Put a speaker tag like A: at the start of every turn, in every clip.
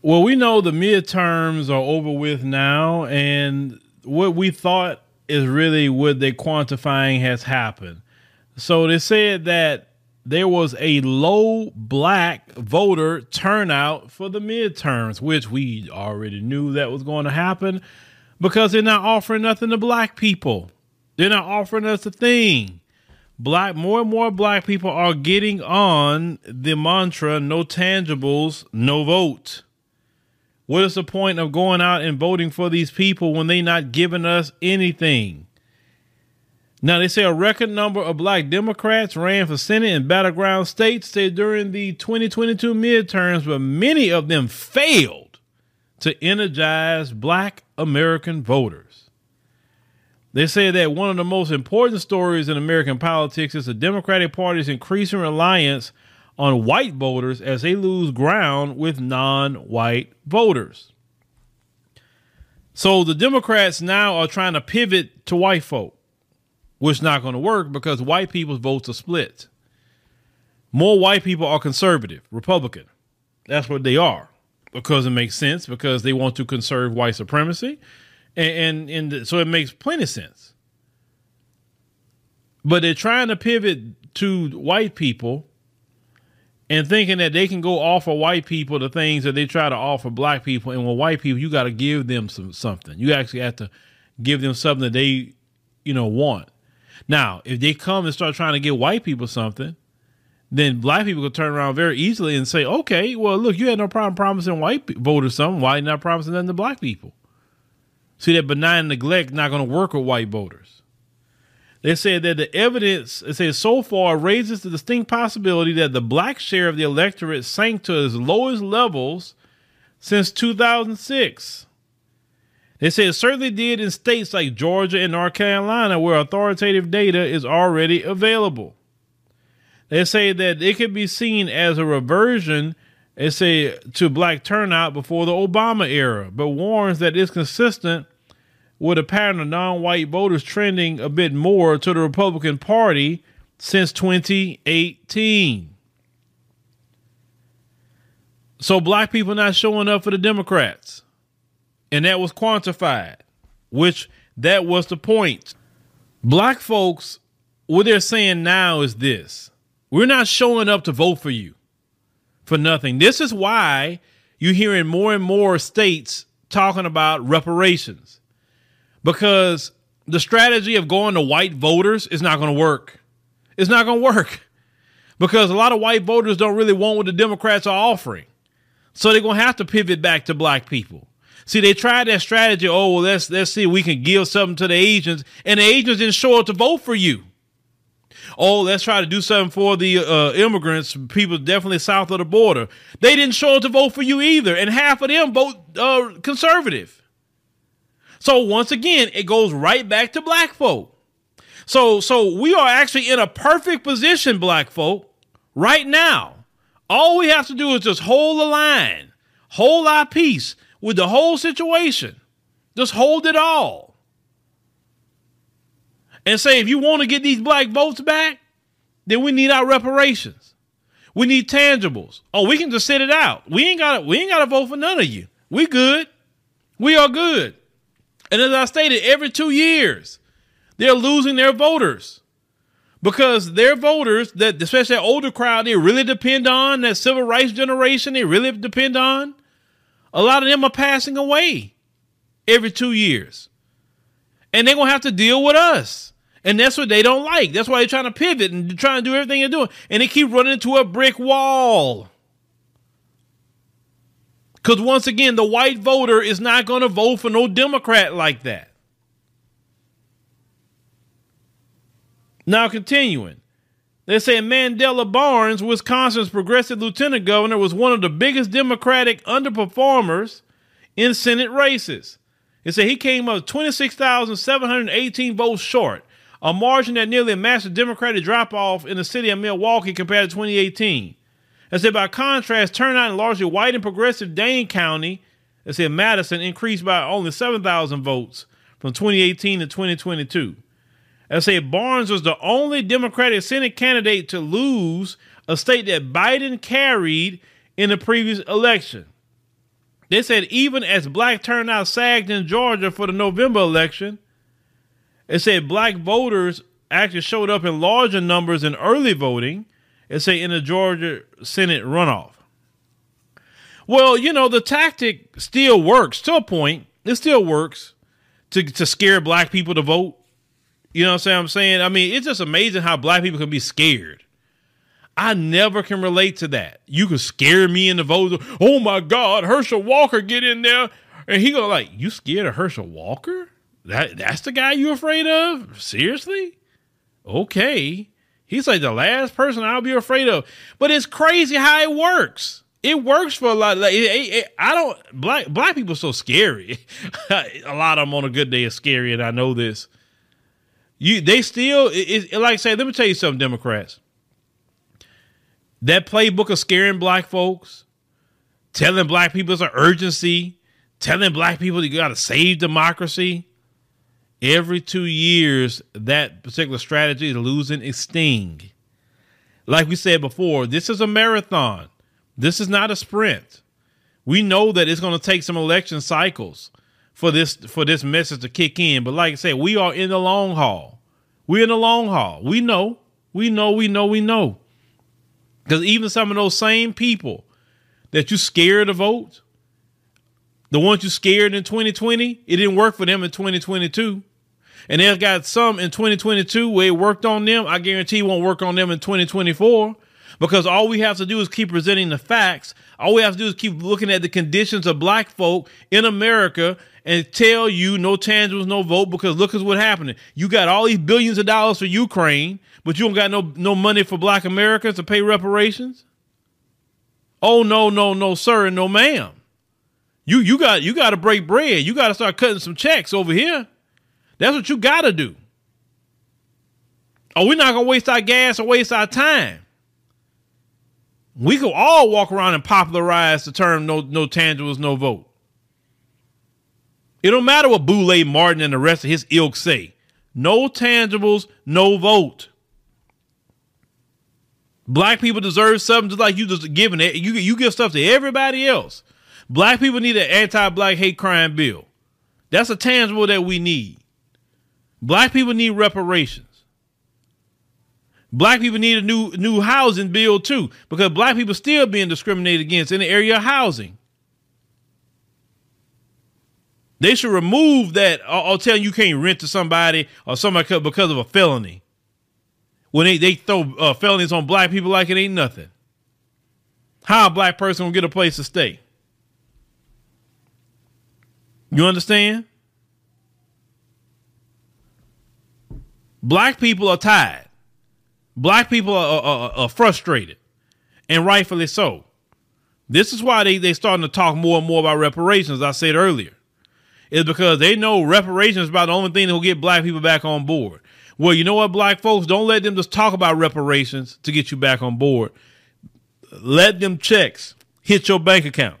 A: Well, we know the midterms are over with now, and what we thought is really what they're quantifying has happened. So they said that there was a low black voter turnout for the midterms, which we already knew that was going to happen because they're not offering nothing to black people. They're not offering us a thing. Black more and more black people are getting on the mantra no tangibles, no vote. What is the point of going out and voting for these people when they not giving us anything? Now they say a record number of black Democrats ran for Senate in battleground states during the 2022 midterms, but many of them failed to energize black American voters. They say that one of the most important stories in American politics is the Democratic Party's increasing reliance on white voters as they lose ground with non white voters. So the Democrats now are trying to pivot to white folk, which is not going to work because white people's votes are split. More white people are conservative, Republican. That's what they are because it makes sense because they want to conserve white supremacy. And, and, and so it makes plenty of sense. But they're trying to pivot to white people and thinking that they can go offer white people the things that they try to offer black people. And with white people, you got to give them some something. You actually have to give them something that they, you know, want. Now, if they come and start trying to get white people something, then black people can turn around very easily and say, okay, well, look, you had no problem promising white voters something. Why not promising them to black people? See, that benign neglect not going to work with white voters. They said that the evidence, it says, so far raises the distinct possibility that the black share of the electorate sank to its lowest levels since 2006. They say it certainly did in states like Georgia and North Carolina, where authoritative data is already available. They say that it could be seen as a reversion, they say, to black turnout before the Obama era, but warns that it's consistent with a pattern of non white voters trending a bit more to the Republican Party since 2018. So black people not showing up for the Democrats. And that was quantified, which that was the point. Black folks, what they're saying now is this we're not showing up to vote for you for nothing. This is why you're hearing more and more states talking about reparations because the strategy of going to white voters is not going to work. It's not going to work because a lot of white voters don't really want what the Democrats are offering. So they're going to have to pivot back to black people. See, they tried that strategy. Oh, well, let's let's see if we can give something to the Asians, and the Asians didn't show up to vote for you. Oh, let's try to do something for the uh, immigrants, people definitely south of the border. They didn't show up to vote for you either, and half of them vote uh, conservative. So once again, it goes right back to black folk. So so we are actually in a perfect position, black folk, right now. All we have to do is just hold the line, hold our peace with the whole situation. Just hold it all. And say if you want to get these black votes back, then we need our reparations. We need tangibles. Oh, we can just sit it out. We ain't got we ain't got to vote for none of you. We good. We are good. And as I stated, every two years, they're losing their voters because their voters, that especially that older crowd, they really depend on that civil rights generation. They really depend on. A lot of them are passing away every two years, and they're gonna have to deal with us. And that's what they don't like. That's why they're trying to pivot and trying to do everything they're doing, and they keep running into a brick wall. Because once again, the white voter is not going to vote for no Democrat like that. Now, continuing. They say Mandela Barnes, Wisconsin's progressive lieutenant governor, was one of the biggest Democratic underperformers in Senate races. They say he came up 26,718 votes short, a margin that nearly matched the Democratic drop off in the city of Milwaukee compared to 2018. I said, by contrast, turnout in largely white and progressive Dane County, I said Madison, increased by only 7,000 votes from 2018 to 2022. I say Barnes was the only Democratic Senate candidate to lose a state that Biden carried in the previous election. They said even as black turnout sagged in Georgia for the November election, it said black voters actually showed up in larger numbers in early voting, it say in the Georgia Senate runoff. Well, you know, the tactic still works to a point. It still works to to scare black people to vote. You know what I'm saying? I mean, it's just amazing how black people can be scared. I never can relate to that. You can scare me in the vote. Oh my God, Herschel Walker get in there. And he go like, you scared of Herschel Walker? That that's the guy you afraid of? Seriously? Okay. He's like the last person I'll be afraid of. But it's crazy how it works. It works for a lot. Like, it, it, it, I don't black black people so scary. a lot of them on a good day are scary, and I know this. You they still it, like I say. Let me tell you something, Democrats that playbook of scaring black folks, telling black people it's an urgency, telling black people you got to save democracy. Every two years, that particular strategy is losing its sting. Like we said before, this is a marathon. This is not a sprint. We know that it's going to take some election cycles for this for this message to kick in. But like I said, we are in the long haul. We're in the long haul. We know. We know. We know. We know. Because even some of those same people that you scared to vote, the ones you scared in 2020, it didn't work for them in 2022. And they've got some in 2022 where it worked on them. I guarantee won't work on them in 2024 because all we have to do is keep presenting the facts. All we have to do is keep looking at the conditions of black folk in America and tell you no tangibles, no vote because look at what's happening. You got all these billions of dollars for Ukraine but you don't got no no money for black Americans to pay reparations? Oh no, no, no, sir, and no ma'am. You you got you got to break bread. You got to start cutting some checks over here. That's what you got to do. Oh, we're not gonna waste our gas or waste our time. We could all walk around and popularize the term "no no tangibles, no vote." It don't matter what Boulay Martin and the rest of his ilk say. No tangibles, no vote. Black people deserve something just like you just giving it. You you give stuff to everybody else. Black people need an anti-black hate crime bill. That's a tangible that we need. Black people need reparations. Black people need a new new housing bill too, because black people still being discriminated against in the area of housing. They should remove that or, or tell you you can't rent to somebody or somebody because of a felony when they, they throw uh, felonies on black people like it ain't nothing. How a black person will get a place to stay? You understand? Black people are tired. Black people are, are, are, frustrated, and rightfully so. This is why they they starting to talk more and more about reparations. I said earlier, is because they know reparations is about the only thing that will get black people back on board. Well, you know what, black folks? Don't let them just talk about reparations to get you back on board. Let them checks hit your bank account.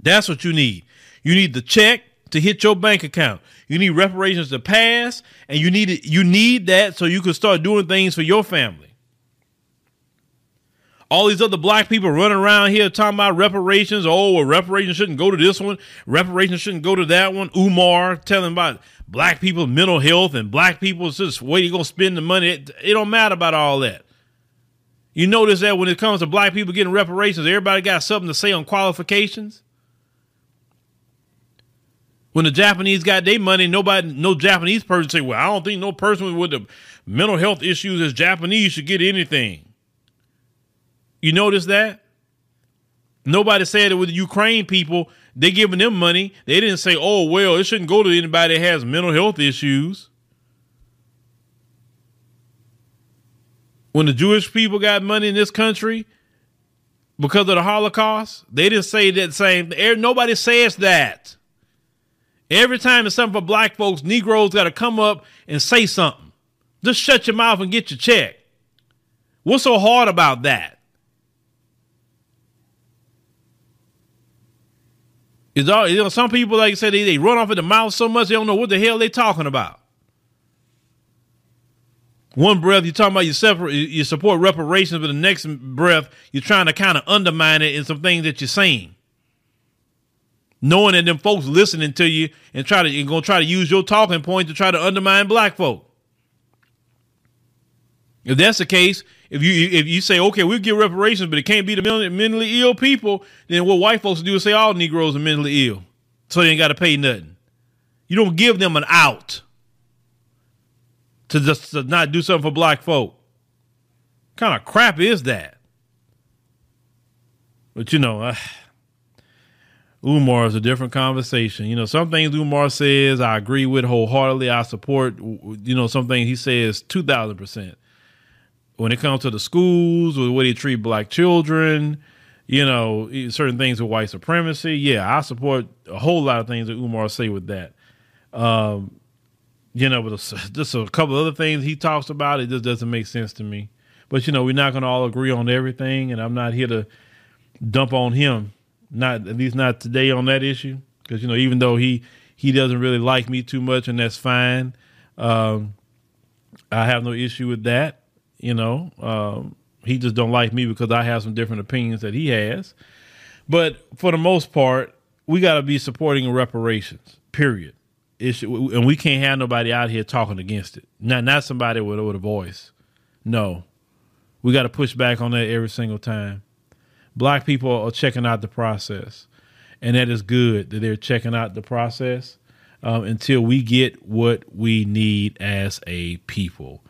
A: That's what you need. You need the check to hit your bank account. You need reparations to pass, and you need you need that so you can start doing things for your family. All these other black people running around here talking about reparations. Oh, well, reparations shouldn't go to this one. Reparations shouldn't go to that one. Umar telling about black people's mental health and black people's just where you gonna spend the money. It, it don't matter about all that. You notice that when it comes to black people getting reparations, everybody got something to say on qualifications. When the Japanese got their money, nobody, no Japanese person say, "Well, I don't think no person with the mental health issues as Japanese should get anything." You notice that? Nobody said it with the Ukraine people they giving them money. They didn't say, oh, well, it shouldn't go to anybody that has mental health issues. When the Jewish people got money in this country because of the Holocaust, they didn't say that same. Nobody says that. Every time it's something for black folks, Negroes got to come up and say something. Just shut your mouth and get your check. What's so hard about that? It's all, you know, some people, like I said, they, they run off at the mouth so much they don't know what the hell they talking about. One breath you're talking about you separate, you support reparations, but the next breath you're trying to kind of undermine it in some things that you're saying. Knowing that them folks listening to you and try to and gonna try to use your talking point to try to undermine black folk. If that's the case, if you if you say okay, we'll give reparations, but it can't be the mentally ill people, then what white folks do is say all Negroes are mentally ill, so they ain't got to pay nothing. You don't give them an out to just to not do something for black folk. What kind of crap is that? But you know, uh, Umar is a different conversation. You know, some things Umar says I agree with wholeheartedly. I support. You know, some things he says two thousand percent. When it comes to the schools, or what they treat black children, you know, certain things with white supremacy. Yeah, I support a whole lot of things that Umar say with that. Um, you know, but just a couple other things he talks about, it just doesn't make sense to me. But you know, we're not going to all agree on everything, and I'm not here to dump on him. Not at least not today on that issue, because you know, even though he he doesn't really like me too much, and that's fine. Um, I have no issue with that. You know, um, he just don't like me because I have some different opinions that he has. But for the most part, we got to be supporting reparations. Period issue, and we can't have nobody out here talking against it. Not not somebody with with a voice. No, we got to push back on that every single time. Black people are checking out the process, and that is good that they're checking out the process um, until we get what we need as a people.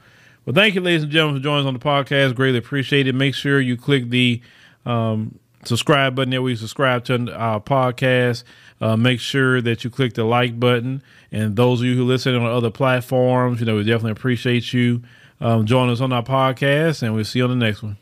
A: Well, thank you, ladies and gentlemen, for joining us on the podcast. Greatly appreciate it. Make sure you click the um, subscribe button where you subscribe to our podcast. Uh, make sure that you click the like button. And those of you who listen on other platforms, you know, we definitely appreciate you um, joining us on our podcast, and we'll see you on the next one.